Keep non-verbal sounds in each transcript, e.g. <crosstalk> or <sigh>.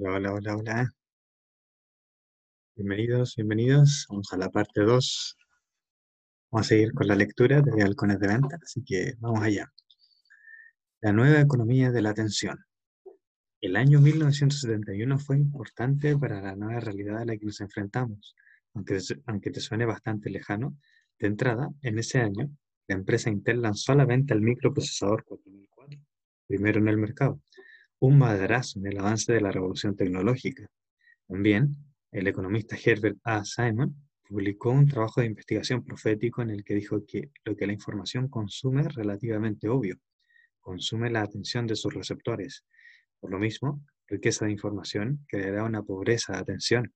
Hola, hola, hola, hola. Bienvenidos, bienvenidos. Vamos a la parte 2. Vamos a seguir con la lectura de Halcones de Venta, así que vamos allá. La nueva economía de la atención. El año 1971 fue importante para la nueva realidad a la que nos enfrentamos. Aunque, aunque te suene bastante lejano, de entrada, en ese año, la empresa Intel lanzó a la venta el microprocesador 4004, primero en el mercado, un madrazo en el avance de la revolución tecnológica. También, el economista Herbert A. Simon publicó un trabajo de investigación profético en el que dijo que lo que la información consume es relativamente obvio. Consume la atención de sus receptores. Por lo mismo, riqueza de información creará una pobreza de atención.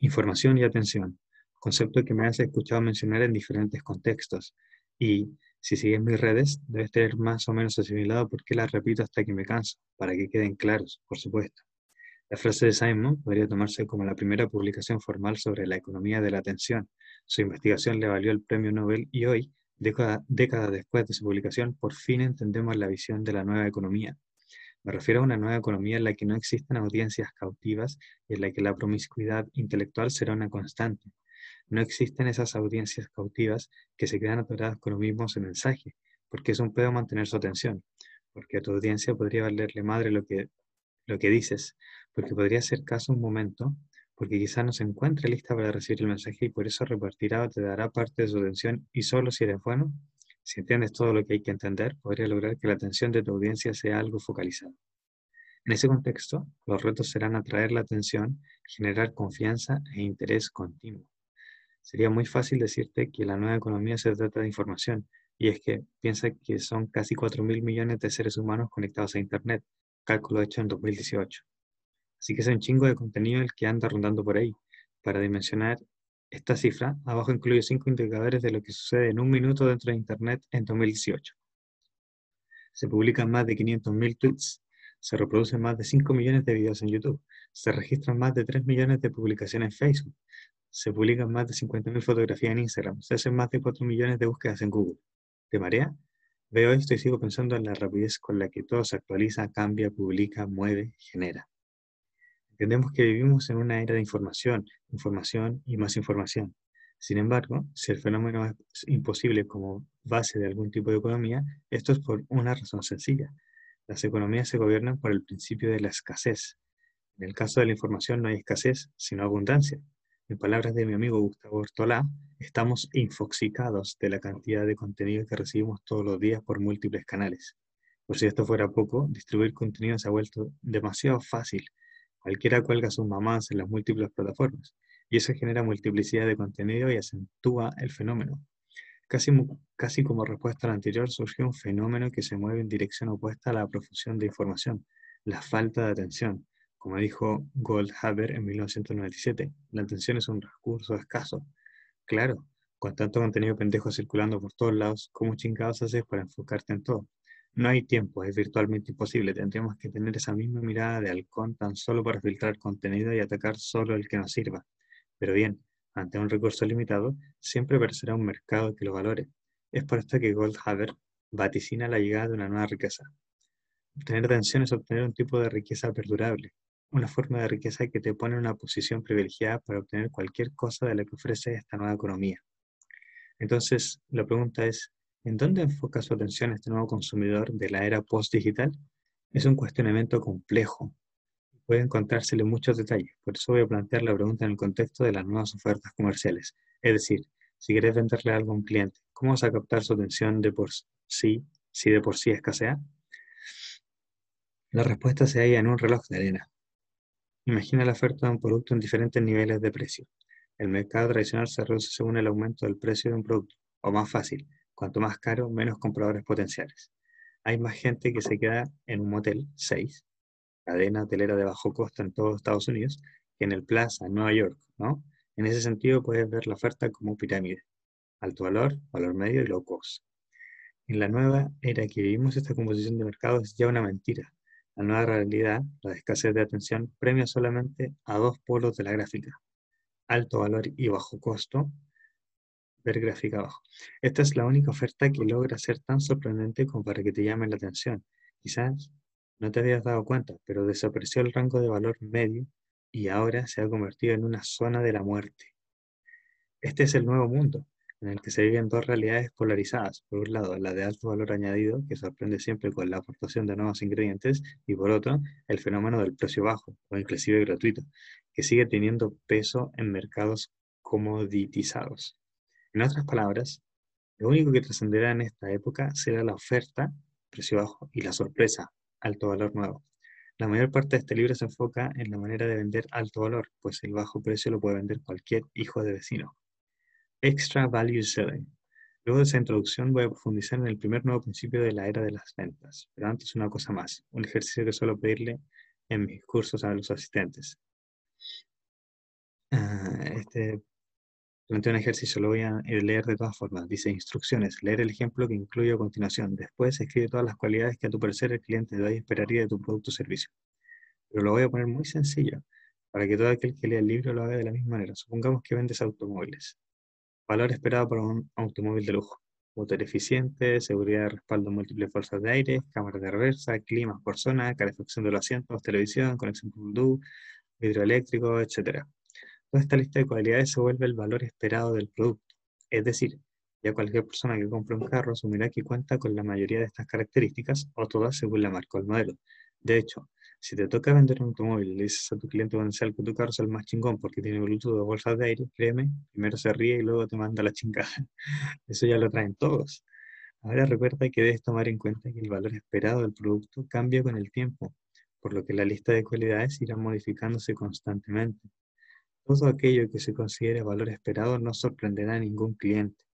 Información y atención, concepto que me has escuchado mencionar en diferentes contextos. Y si sigues mis redes, debes tener más o menos asimilado por qué las repito hasta que me canso, para que queden claros, por supuesto. La frase de Simon podría tomarse como la primera publicación formal sobre la economía de la atención. Su investigación le valió el premio Nobel y hoy, décadas después de su publicación, por fin entendemos la visión de la nueva economía. Me refiero a una nueva economía en la que no existen audiencias cautivas y en la que la promiscuidad intelectual será una constante, no existen esas audiencias cautivas que se quedan atoradas con los mismos mensaje, porque es un pedo mantener su atención, porque a tu audiencia podría valerle madre lo que, lo que dices, porque podría hacer caso un momento, porque quizá no se encuentre lista para recibir el mensaje y por eso repartirá o te dará parte de su atención y solo si eres bueno, si entiendes todo lo que hay que entender, podría lograr que la atención de tu audiencia sea algo focalizado. En ese contexto, los retos serán atraer la atención, generar confianza e interés continuo. Sería muy fácil decirte que la nueva economía se trata de información, y es que piensa que son casi 4 mil millones de seres humanos conectados a Internet, cálculo hecho en 2018. Así que es un chingo de contenido el que anda rondando por ahí. Para dimensionar esta cifra, abajo incluye cinco indicadores de lo que sucede en un minuto dentro de Internet en 2018. Se publican más de 500.000 tweets, se reproducen más de 5 millones de videos en YouTube, se registran más de 3 millones de publicaciones en Facebook, se publican más de 50.000 fotografías en Instagram, se hacen más de 4 millones de búsquedas en Google. ¿Te marea? Veo esto y sigo pensando en la rapidez con la que todo se actualiza, cambia, publica, mueve, genera. Entendemos que vivimos en una era de información, información y más información. Sin embargo, si el fenómeno es imposible como base de algún tipo de economía, esto es por una razón sencilla. Las economías se gobiernan por el principio de la escasez. En el caso de la información no hay escasez, sino abundancia. En palabras de mi amigo Gustavo Ortolá, estamos infoxicados de la cantidad de contenido que recibimos todos los días por múltiples canales. Por si esto fuera poco, distribuir contenido se ha vuelto demasiado fácil. Cualquiera cuelga sus mamás en las múltiples plataformas, y eso genera multiplicidad de contenido y acentúa el fenómeno. Casi, casi como respuesta al anterior, surgió un fenómeno que se mueve en dirección opuesta a la profusión de información, la falta de atención, como dijo Goldhaber en 1997, la atención es un recurso escaso. Claro, con tanto contenido pendejo circulando por todos lados, ¿cómo chingados haces para enfocarte en todo? No hay tiempo, es virtualmente imposible. Tendríamos que tener esa misma mirada de halcón tan solo para filtrar contenido y atacar solo el que nos sirva. Pero bien, ante un recurso limitado, siempre aparecerá un mercado que lo valore. Es por esto que Goldhaber vaticina la llegada de una nueva riqueza. Obtener atención es obtener un tipo de riqueza perdurable, una forma de riqueza que te pone en una posición privilegiada para obtener cualquier cosa de la que ofrece esta nueva economía. Entonces, la pregunta es, ¿en dónde enfoca su atención este nuevo consumidor de la era post-digital? Es un cuestionamiento complejo. Puede encontrársele muchos detalles, por eso voy a plantear la pregunta en el contexto de las nuevas ofertas comerciales. Es decir, si quieres venderle algo a un cliente, ¿cómo vas a captar su atención de por sí, si de por sí escasea? La respuesta se halla en un reloj de arena. Imagina la oferta de un producto en diferentes niveles de precio. El mercado tradicional se reduce según el aumento del precio de un producto, o más fácil, cuanto más caro, menos compradores potenciales. Hay más gente que se queda en un motel, 6, cadena hotelera de bajo costo en todos Estados Unidos, que en el Plaza, en Nueva York, ¿no? En ese sentido puedes ver la oferta como pirámide, alto valor, valor medio y low cost. En la nueva era que vivimos esta composición de mercado es ya una mentira, la nueva realidad, la escasez de atención, premia solamente a dos polos de la gráfica, alto valor y bajo costo, ver gráfica abajo. Esta es la única oferta que logra ser tan sorprendente como para que te llame la atención. Quizás No te habías dado cuenta, pero desapareció el rango de valor medio y ahora se ha convertido en una zona de la muerte. Este es el nuevo mundo, en el que se viven dos realidades polarizadas. Por un lado, la de alto valor añadido, que sorprende siempre con la aportación de nuevos ingredientes, y por otro, el fenómeno del precio bajo, o inclusive gratuito, que sigue teniendo peso en mercados comoditizados. En otras palabras, lo único que trascenderá en esta época será la oferta, precio bajo, y la sorpresa, alto valor nuevo. La mayor parte de este libro se enfoca en la manera de vender alto valor, pues el bajo precio lo puede vender cualquier hijo de vecino. Extra Value Selling. Luego de esa introducción voy a profundizar en el primer nuevo principio de la era de las ventas. Pero antes una cosa más, un ejercicio que suelo pedirle en mis cursos a los asistentes. Ah, este durante un ejercicio lo voy a eh, leer de todas formas. Dice instrucciones, leer el ejemplo que incluyo a continuación. Después escribe todas las cualidades que a tu parecer el cliente de hoy esperaría de tu producto o servicio. Pero lo voy a poner muy sencillo, para que todo aquel que lea el libro lo haga de la misma manera. Supongamos que vendes automóviles. Valor esperado para un automóvil de lujo. Motor eficiente, seguridad de respaldo múltiples fuerzas de aire, cámara de reversa, clima por zona, calefacción de los asientos, televisión, conexión Bluetooth, vidrio eléctrico, etc. Toda esta lista de cualidades se vuelve el valor esperado del producto. Es decir, ya cualquier persona que compre un carro asumirá que cuenta con la mayoría de estas características o todas según la marca o el modelo. De hecho, si te toca vender un automóvil y le dices a tu cliente potencial que tu carro es el más chingón porque tiene Bluetooth o bolsas de aire, créeme, primero se ríe y luego te manda la chingada. <laughs> Eso ya lo traen todos. Ahora recuerda que debes tomar en cuenta que el valor esperado del producto cambia con el tiempo, por lo que la lista de cualidades irá modificándose constantemente. Todo aquello que se considere valor esperado no sorprenderá a ningún cliente.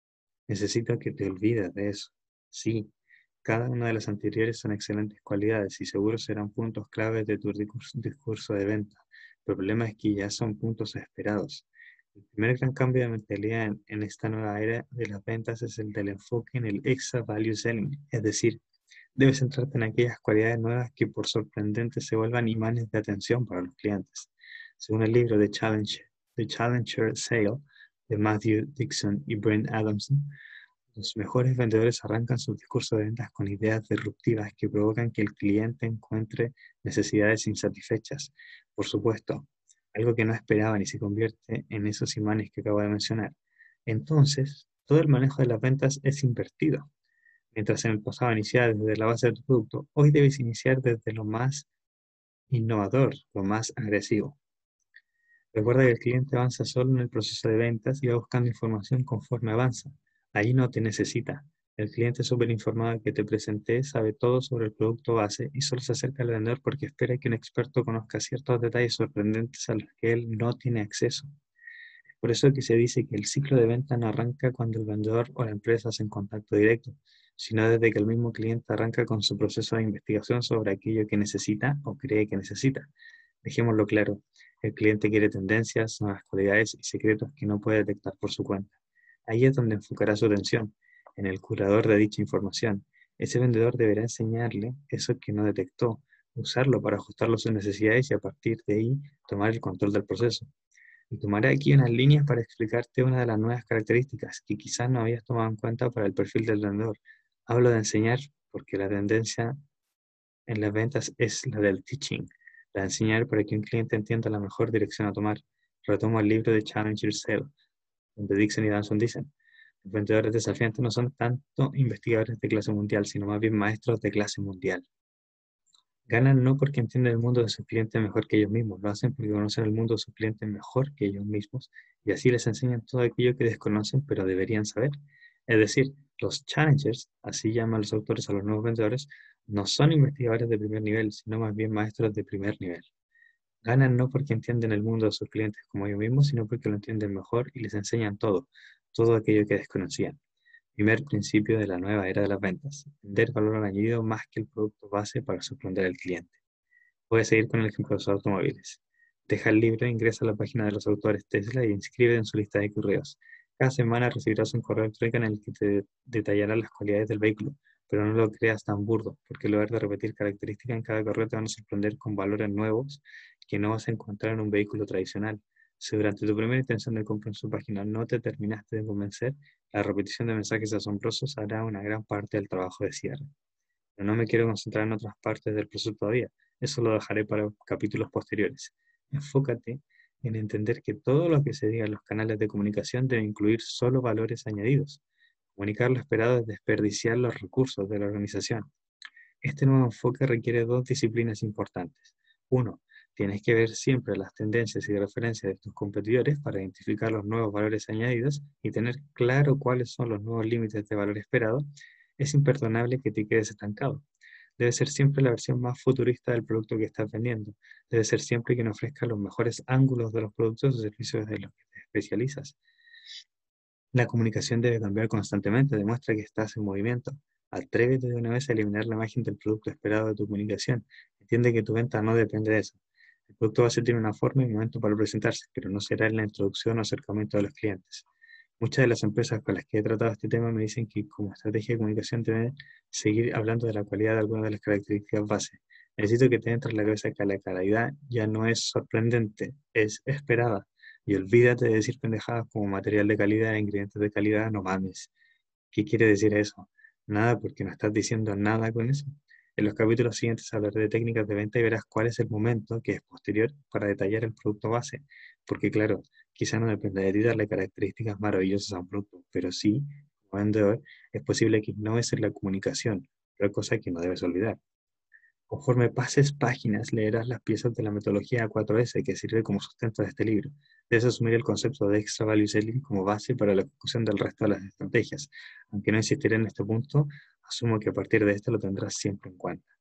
Necesito que te olvides de eso. Sí, cada una de las anteriores son excelentes cualidades y seguro serán puntos claves de tu discurso de venta. El problema es que ya son puntos esperados. El primer gran cambio de mentalidad en, esta nueva era de las ventas es el del enfoque en el extra value selling, es decir, debes centrarte en aquellas cualidades nuevas que por sorprendentes se vuelvan imanes de atención para los clientes. Según el libro The, Challenge, The Challenger Sale de Matthew Dixon y Brent Adamson, los mejores vendedores arrancan su discurso de ventas con ideas disruptivas que provocan que el cliente encuentre necesidades insatisfechas. Por supuesto, algo que no esperaban y se convierte en esos imanes que acabo de mencionar. Entonces, todo el manejo de las ventas es invertido. Mientras en el pasado iniciaba desde la base de tu producto, hoy debes iniciar desde lo más innovador, lo más agresivo. Recuerda que el cliente avanza solo en el proceso de ventas y va buscando información conforme avanza. Ahí no te necesita. El cliente súper informado que te presenté sabe todo sobre el producto base y solo se acerca al vendedor porque espera que un experto conozca ciertos detalles sorprendentes a los que él no tiene acceso. Por eso que se dice que el ciclo de venta no arranca cuando el vendedor o la empresa hacen contacto directo, sino desde que el mismo cliente arranca con su proceso de investigación sobre aquello que necesita o cree que necesita. Dejémoslo claro, el cliente quiere tendencias, nuevas cualidades y secretos que no puede detectar por su cuenta. Ahí es donde enfocará su atención, en el curador de dicha información. Ese vendedor deberá enseñarle eso que no detectó, usarlo para ajustarlo a sus necesidades y a partir de ahí tomar el control del proceso. Y tomaré aquí unas líneas para explicarte una de las nuevas características que quizás no habías tomado en cuenta para el perfil del vendedor. Hablo de enseñar porque la tendencia en las ventas es la del teaching, la enseñar para que un cliente entienda la mejor dirección a tomar. Retomo el libro de Challenger Sale, donde Dixon y Danson dicen, los vendedores desafiantes no son tanto investigadores de clase mundial, sino más bien maestros de clase mundial. Ganan no porque entienden el mundo de sus clientes mejor que ellos mismos, lo hacen porque conocen el mundo de sus clientes mejor que ellos mismos y así les enseñan todo aquello que desconocen pero deberían saber. Es decir, los challengers, así llaman los autores a los nuevos vendedores, no son investigadores de primer nivel, sino más bien maestros de primer nivel. Ganan no porque entienden el mundo de sus clientes como ellos mismos, sino porque lo entienden mejor y les enseñan todo, todo aquello que desconocían. Primer principio de la nueva era de las ventas, vender valor añadido más que el producto base para sorprender al cliente. A seguir con el ejemplo de los automóviles. Deja el libro, ingresa a la página de los autores Tesla y inscribe en su lista de correos. Cada semana recibirás un correo electrónico en el que te detallará las cualidades del vehículo, pero no lo creas tan burdo, porque en lugar de repetir características en cada correo te van a sorprender con valores nuevos que no vas a encontrar en un vehículo tradicional. Si durante tu primera intención de compra en su página no te terminaste de convencer, la repetición de mensajes asombrosos hará una gran parte del trabajo de cierre. No me quiero concentrar en otras partes del proceso todavía. Eso lo dejaré para capítulos posteriores. Enfócate en entender que todo lo que se diga en los canales de comunicación debe incluir solo valores añadidos. Comunicar lo esperado es desperdiciar los recursos de la organización. Este nuevo enfoque requiere dos disciplinas importantes. Uno, tienes que ver siempre las tendencias y referencias de tus competidores para identificar los nuevos valores añadidos y tener claro cuáles son los nuevos límites de valor esperado. Es imperdonable que te quedes estancado. Debe ser siempre la versión más futurista del producto que estás vendiendo. Debe ser siempre quien ofrezca los mejores ángulos de los productos o servicios de los que te especializas. La comunicación debe cambiar constantemente, demuestra que estás en movimiento. Atrévete de una vez a eliminar la imagen del producto esperado de tu comunicación. Entiende que tu venta no depende de eso. El producto a tener una forma y momento para presentarse, pero no será en la introducción o acercamiento de los clientes. Muchas de las empresas con las que he tratado este tema me dicen que como estrategia de comunicación deben seguir hablando de la cualidad de algunas de las características base. Necesito que te entre en la cabeza que la calidad ya no es sorprendente, es esperada. Y olvídate de decir pendejadas como material de calidad ingredientes de calidad, no mames. ¿Qué quiere decir eso? Nada, porque no estás diciendo nada con eso. En los capítulos siguientes hablaré de técnicas de venta y verás cuál es el momento que es posterior para detallar el producto base. Porque claro, quizá no depende de ti darle características maravillosas a un producto, pero sí, como vendedor, es posible que no es en la comunicación, pero cosa que no debes olvidar. Conforme pases páginas, leerás las piezas de la metodología A4S que sirve como sustento de este libro. Debes asumir el concepto de Extra Value Selling como base para la ejecución del resto de las estrategias. Aunque no insistiré en este punto, asumo que a partir de esto lo tendrás siempre en cuenta.